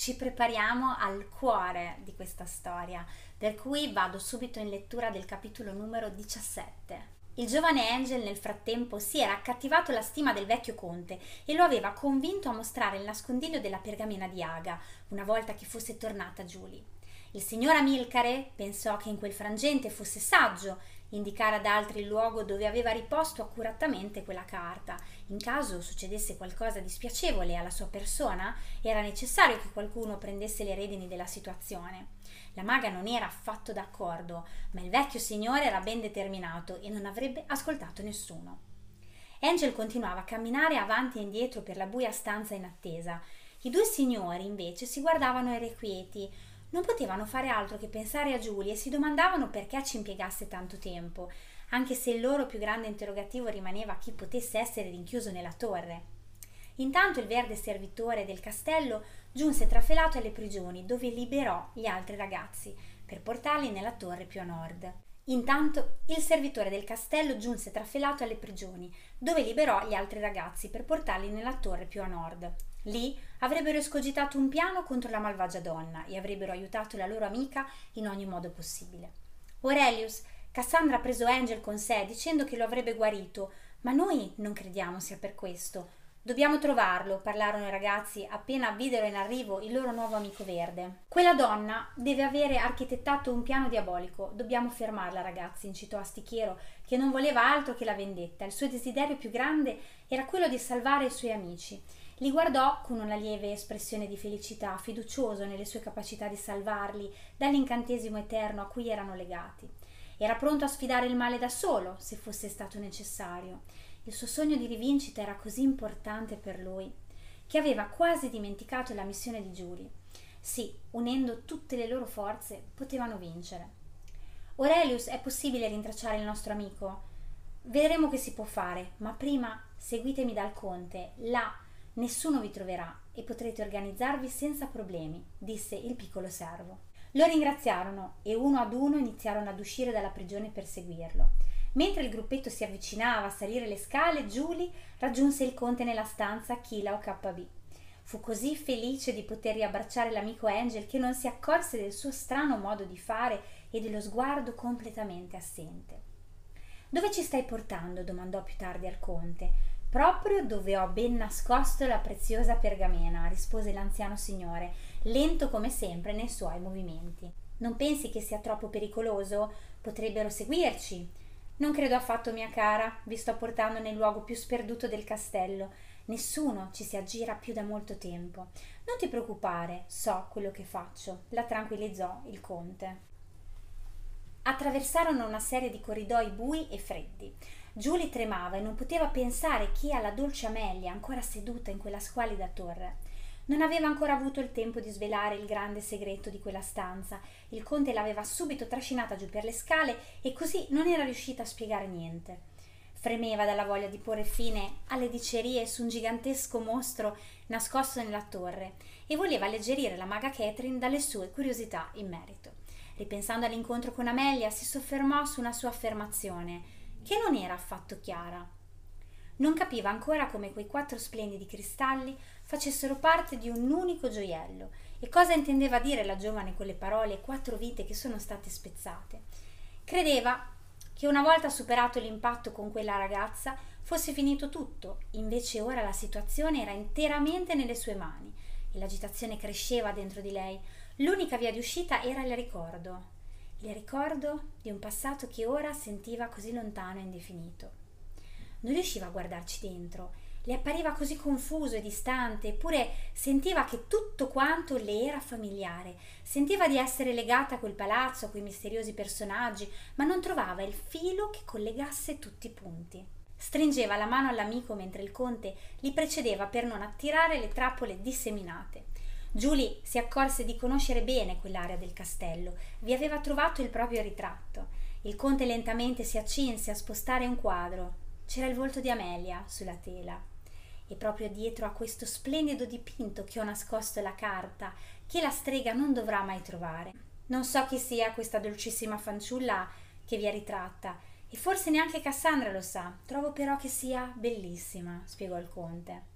ci prepariamo al cuore di questa storia, per cui vado subito in lettura del capitolo numero 17. Il giovane Angel nel frattempo si era accattivato la stima del vecchio conte e lo aveva convinto a mostrare il nascondiglio della pergamena di Aga, una volta che fosse tornata Julie. Il signor Amilcare pensò che in quel frangente fosse saggio indicare ad altri il luogo dove aveva riposto accuratamente quella carta. In caso succedesse qualcosa di spiacevole alla sua persona, era necessario che qualcuno prendesse le redini della situazione. La maga non era affatto d'accordo, ma il vecchio signore era ben determinato e non avrebbe ascoltato nessuno. Angel continuava a camminare avanti e indietro per la buia stanza in attesa. I due signori invece si guardavano irrequieti, non potevano fare altro che pensare a Giulia e si domandavano perché ci impiegasse tanto tempo, anche se il loro più grande interrogativo rimaneva chi potesse essere rinchiuso nella torre. Intanto il verde servitore del castello giunse trafelato alle prigioni, dove liberò gli altri ragazzi per portarli nella torre più a nord. Intanto il servitore del castello giunse trafelato alle prigioni, dove liberò gli altri ragazzi per portarli nella torre più a nord. Lì avrebbero escogitato un piano contro la malvagia donna e avrebbero aiutato la loro amica in ogni modo possibile. Aurelius, Cassandra ha preso Angel con sé dicendo che lo avrebbe guarito, ma noi non crediamo sia per questo. Dobbiamo trovarlo, parlarono i ragazzi appena videro in arrivo il loro nuovo amico verde. Quella donna deve avere architettato un piano diabolico. Dobbiamo fermarla, ragazzi, incitò Astichiero, che non voleva altro che la vendetta. Il suo desiderio più grande era quello di salvare i suoi amici. Li guardò con una lieve espressione di felicità, fiducioso nelle sue capacità di salvarli dall'incantesimo eterno a cui erano legati. Era pronto a sfidare il male da solo, se fosse stato necessario. Il suo sogno di rivincita era così importante per lui, che aveva quasi dimenticato la missione di Giulia. Sì, unendo tutte le loro forze, potevano vincere. Aurelius, è possibile rintracciare il nostro amico? Vedremo che si può fare, ma prima seguitemi dal conte, là Nessuno vi troverà e potrete organizzarvi senza problemi, disse il piccolo servo. Lo ringraziarono e uno ad uno iniziarono ad uscire dalla prigione per seguirlo. Mentre il gruppetto si avvicinava a salire le scale, Julie raggiunse il conte nella stanza Kila o KB. Fu così felice di poter riabbracciare l'amico Angel che non si accorse del suo strano modo di fare e dello sguardo completamente assente. Dove ci stai portando? domandò più tardi al conte proprio dove ho ben nascosto la preziosa pergamena rispose l'anziano signore lento come sempre nei suoi movimenti. Non pensi che sia troppo pericoloso? Potrebbero seguirci. Non credo affatto mia cara. Vi sto portando nel luogo più sperduto del castello. Nessuno ci si aggira più da molto tempo. Non ti preoccupare so quello che faccio. La tranquillizzò il conte. Attraversarono una serie di corridoi bui e freddi Giulia tremava e non poteva pensare che alla dolce Amelia, ancora seduta in quella squalida torre. Non aveva ancora avuto il tempo di svelare il grande segreto di quella stanza. Il conte l'aveva subito trascinata giù per le scale e così non era riuscita a spiegare niente. Fremeva dalla voglia di porre fine alle dicerie su un gigantesco mostro nascosto nella torre e voleva alleggerire la maga Catherine dalle sue curiosità in merito. Ripensando all'incontro con Amelia, si soffermò su una sua affermazione che non era affatto chiara. Non capiva ancora come quei quattro splendidi cristalli facessero parte di un unico gioiello e cosa intendeva dire la giovane con le parole quattro vite che sono state spezzate. Credeva che una volta superato l'impatto con quella ragazza fosse finito tutto, invece ora la situazione era interamente nelle sue mani e l'agitazione cresceva dentro di lei. L'unica via di uscita era il ricordo, il ricordo di un passato che ora sentiva così lontano e indefinito. Non riusciva a guardarci dentro, le appariva così confuso e distante, eppure sentiva che tutto quanto le era familiare, sentiva di essere legata a quel palazzo, a quei misteriosi personaggi, ma non trovava il filo che collegasse tutti i punti. Stringeva la mano all'amico mentre il conte li precedeva per non attirare le trappole disseminate. Julie si accorse di conoscere bene quell'area del castello, vi aveva trovato il proprio ritratto. Il conte lentamente si accinse a spostare un quadro. C'era il volto di Amelia sulla tela. E proprio dietro a questo splendido dipinto che ho nascosto la carta, che la strega non dovrà mai trovare. Non so chi sia questa dolcissima fanciulla che vi è ritratta, e forse neanche Cassandra lo sa. Trovo però che sia bellissima, spiegò il conte.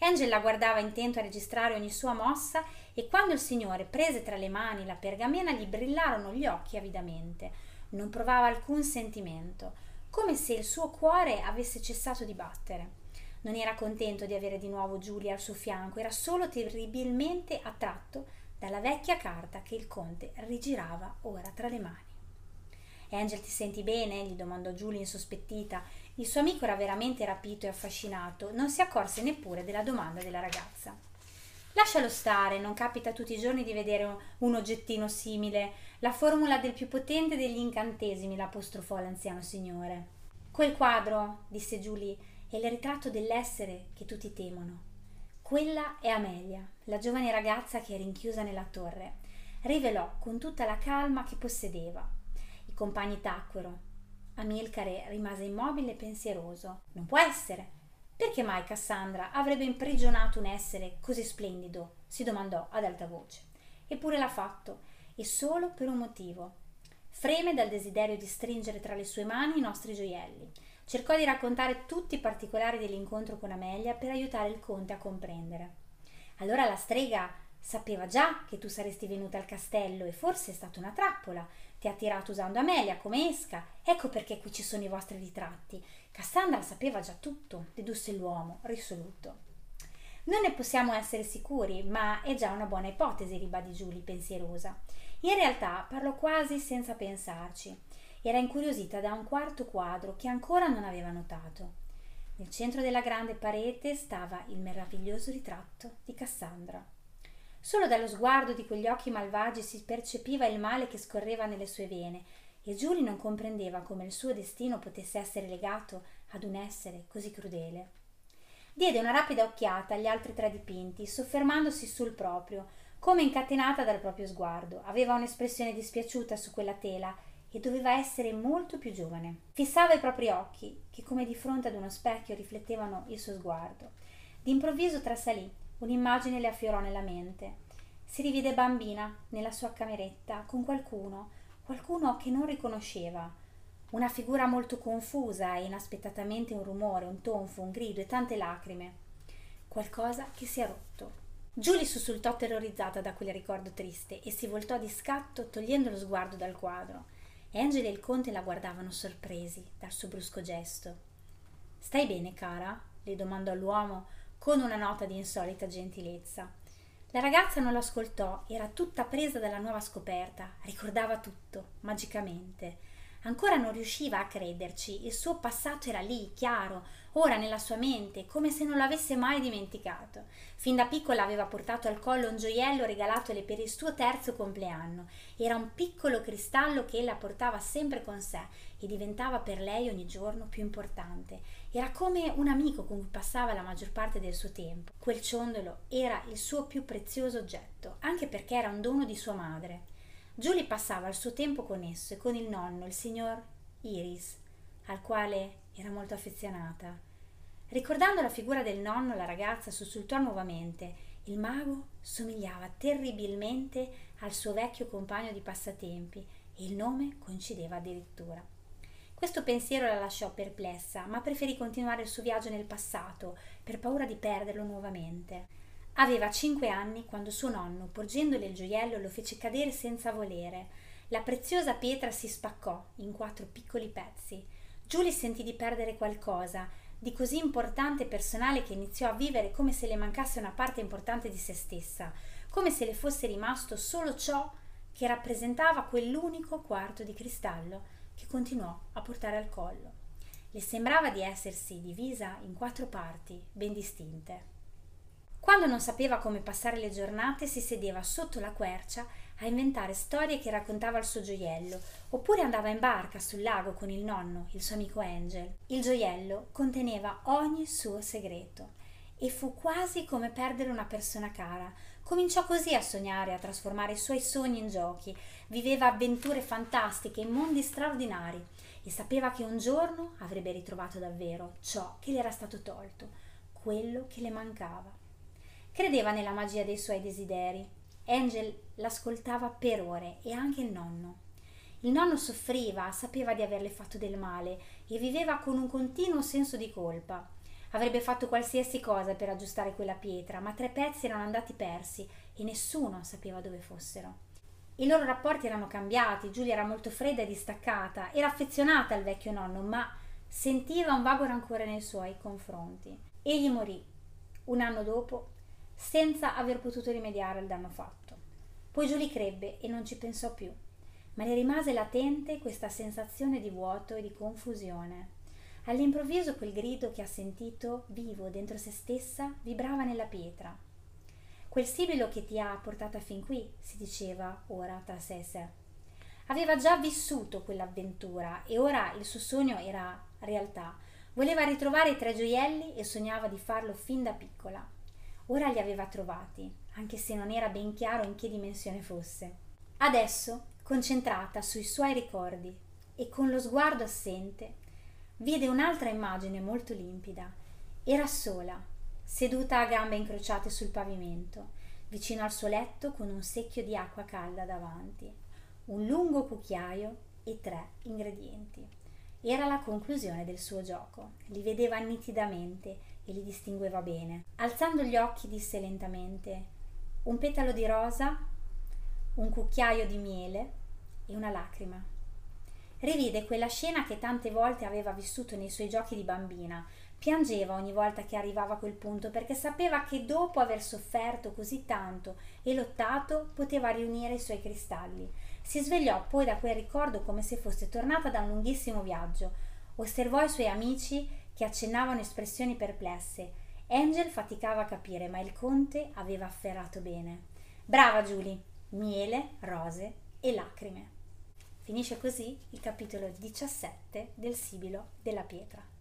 Angel la guardava intento a registrare ogni sua mossa e quando il signore prese tra le mani la pergamena gli brillarono gli occhi avidamente. Non provava alcun sentimento, come se il suo cuore avesse cessato di battere. Non era contento di avere di nuovo Giulia al suo fianco, era solo terribilmente attratto dalla vecchia carta che il conte rigirava ora tra le mani. Angel ti senti bene? gli domandò Giulia insospettita. Il suo amico era veramente rapito e affascinato, non si accorse neppure della domanda della ragazza. Lascialo stare, non capita tutti i giorni di vedere un oggettino simile. La formula del più potente degli incantesimi, l'apostrofò l'anziano signore. Quel quadro, disse Giulia, è il ritratto dell'essere che tutti temono. Quella è Amelia, la giovane ragazza che è rinchiusa nella torre. Rivelò con tutta la calma che possedeva. Compagni tacquero. Amilcare rimase immobile e pensieroso. Non può essere. Perché mai Cassandra avrebbe imprigionato un essere così splendido? si domandò ad alta voce. Eppure l'ha fatto, e solo per un motivo. Freme dal desiderio di stringere tra le sue mani i nostri gioielli cercò di raccontare tutti i particolari dell'incontro con Amelia per aiutare il conte a comprendere. Allora la strega sapeva già che tu saresti venuta al castello e forse è stata una trappola. Ti ha tirato usando Amelia come esca. Ecco perché qui ci sono i vostri ritratti. Cassandra sapeva già tutto, dedusse l'uomo, risoluto. Non ne possiamo essere sicuri, ma è già una buona ipotesi, ribadì Giulia pensierosa. In realtà parlo quasi senza pensarci era incuriosita da un quarto quadro che ancora non aveva notato. Nel centro della grande parete stava il meraviglioso ritratto di Cassandra. Solo dallo sguardo di quegli occhi malvagi si percepiva il male che scorreva nelle sue vene e Giulia non comprendeva come il suo destino potesse essere legato ad un essere così crudele. Diede una rapida occhiata agli altri tre dipinti, soffermandosi sul proprio, come incatenata dal proprio sguardo. Aveva un'espressione dispiaciuta su quella tela e doveva essere molto più giovane. Fissava i propri occhi, che come di fronte ad uno specchio riflettevano il suo sguardo. D'improvviso trasalì, un'immagine le affiorò nella mente. Si rivide bambina nella sua cameretta con qualcuno, qualcuno che non riconosceva. Una figura molto confusa e inaspettatamente un rumore, un tonfo, un grido e tante lacrime. Qualcosa che si è rotto. Giulia sussultò terrorizzata da quel ricordo triste e si voltò di scatto togliendo lo sguardo dal quadro. Angela e il conte la guardavano sorpresi dal suo brusco gesto. Stai bene, cara? le domandò l'uomo con una nota di insolita gentilezza. La ragazza non lo ascoltò, era tutta presa dalla nuova scoperta, ricordava tutto, magicamente. Ancora non riusciva a crederci, il suo passato era lì, chiaro, ora nella sua mente, come se non l'avesse mai dimenticato. Fin da piccola aveva portato al collo un gioiello regalatole per il suo terzo compleanno. Era un piccolo cristallo che ella portava sempre con sé e diventava per lei ogni giorno più importante. Era come un amico con cui passava la maggior parte del suo tempo. Quel ciondolo era il suo più prezioso oggetto, anche perché era un dono di sua madre. Julie passava il suo tempo con esso e con il nonno, il signor Iris, al quale era molto affezionata. Ricordando la figura del nonno, la ragazza sussultò nuovamente. Il mago somigliava terribilmente al suo vecchio compagno di passatempi e il nome coincideva addirittura. Questo pensiero la lasciò perplessa, ma preferì continuare il suo viaggio nel passato per paura di perderlo nuovamente. Aveva cinque anni quando suo nonno, porgendole il gioiello, lo fece cadere senza volere. La preziosa pietra si spaccò in quattro piccoli pezzi. Giulia sentì di perdere qualcosa di così importante e personale che iniziò a vivere come se le mancasse una parte importante di se stessa, come se le fosse rimasto solo ciò che rappresentava quell'unico quarto di cristallo che continuò a portare al collo. Le sembrava di essersi divisa in quattro parti ben distinte. Quando non sapeva come passare le giornate si sedeva sotto la quercia a inventare storie che raccontava al suo gioiello, oppure andava in barca sul lago con il nonno, il suo amico Angel. Il gioiello conteneva ogni suo segreto e fu quasi come perdere una persona cara. Cominciò così a sognare, a trasformare i suoi sogni in giochi, viveva avventure fantastiche in mondi straordinari e sapeva che un giorno avrebbe ritrovato davvero ciò che le era stato tolto, quello che le mancava. Credeva nella magia dei suoi desideri. Angel l'ascoltava per ore e anche il nonno. Il nonno soffriva, sapeva di averle fatto del male e viveva con un continuo senso di colpa. Avrebbe fatto qualsiasi cosa per aggiustare quella pietra, ma tre pezzi erano andati persi e nessuno sapeva dove fossero. I loro rapporti erano cambiati, Giulia era molto fredda e distaccata, era affezionata al vecchio nonno, ma sentiva un vago rancore nei suoi confronti. Egli morì un anno dopo senza aver potuto rimediare al danno fatto. Poi Giulia crebbe e non ci pensò più, ma le rimase latente questa sensazione di vuoto e di confusione. All'improvviso quel grido che ha sentito vivo dentro se stessa vibrava nella pietra. Quel sibilo che ti ha portata fin qui, si diceva ora tra sé e sé. Aveva già vissuto quell'avventura e ora il suo sogno era realtà. Voleva ritrovare i tre gioielli e sognava di farlo fin da piccola. Ora li aveva trovati, anche se non era ben chiaro in che dimensione fosse. Adesso, concentrata sui suoi ricordi e con lo sguardo assente, vide un'altra immagine molto limpida. Era sola, seduta a gambe incrociate sul pavimento, vicino al suo letto con un secchio di acqua calda davanti, un lungo cucchiaio e tre ingredienti. Era la conclusione del suo gioco. Li vedeva nitidamente e li distingueva bene. Alzando gli occhi disse lentamente un petalo di rosa, un cucchiaio di miele e una lacrima. Rivide quella scena che tante volte aveva vissuto nei suoi giochi di bambina. Piangeva ogni volta che arrivava a quel punto perché sapeva che dopo aver sofferto così tanto e lottato poteva riunire i suoi cristalli. Si svegliò poi da quel ricordo come se fosse tornata da un lunghissimo viaggio. Osservò i suoi amici che accennavano espressioni perplesse. Angel faticava a capire, ma il conte aveva afferrato bene. Brava Julie! Miele, rose e lacrime. Finisce così il capitolo 17 del Sibilo della pietra.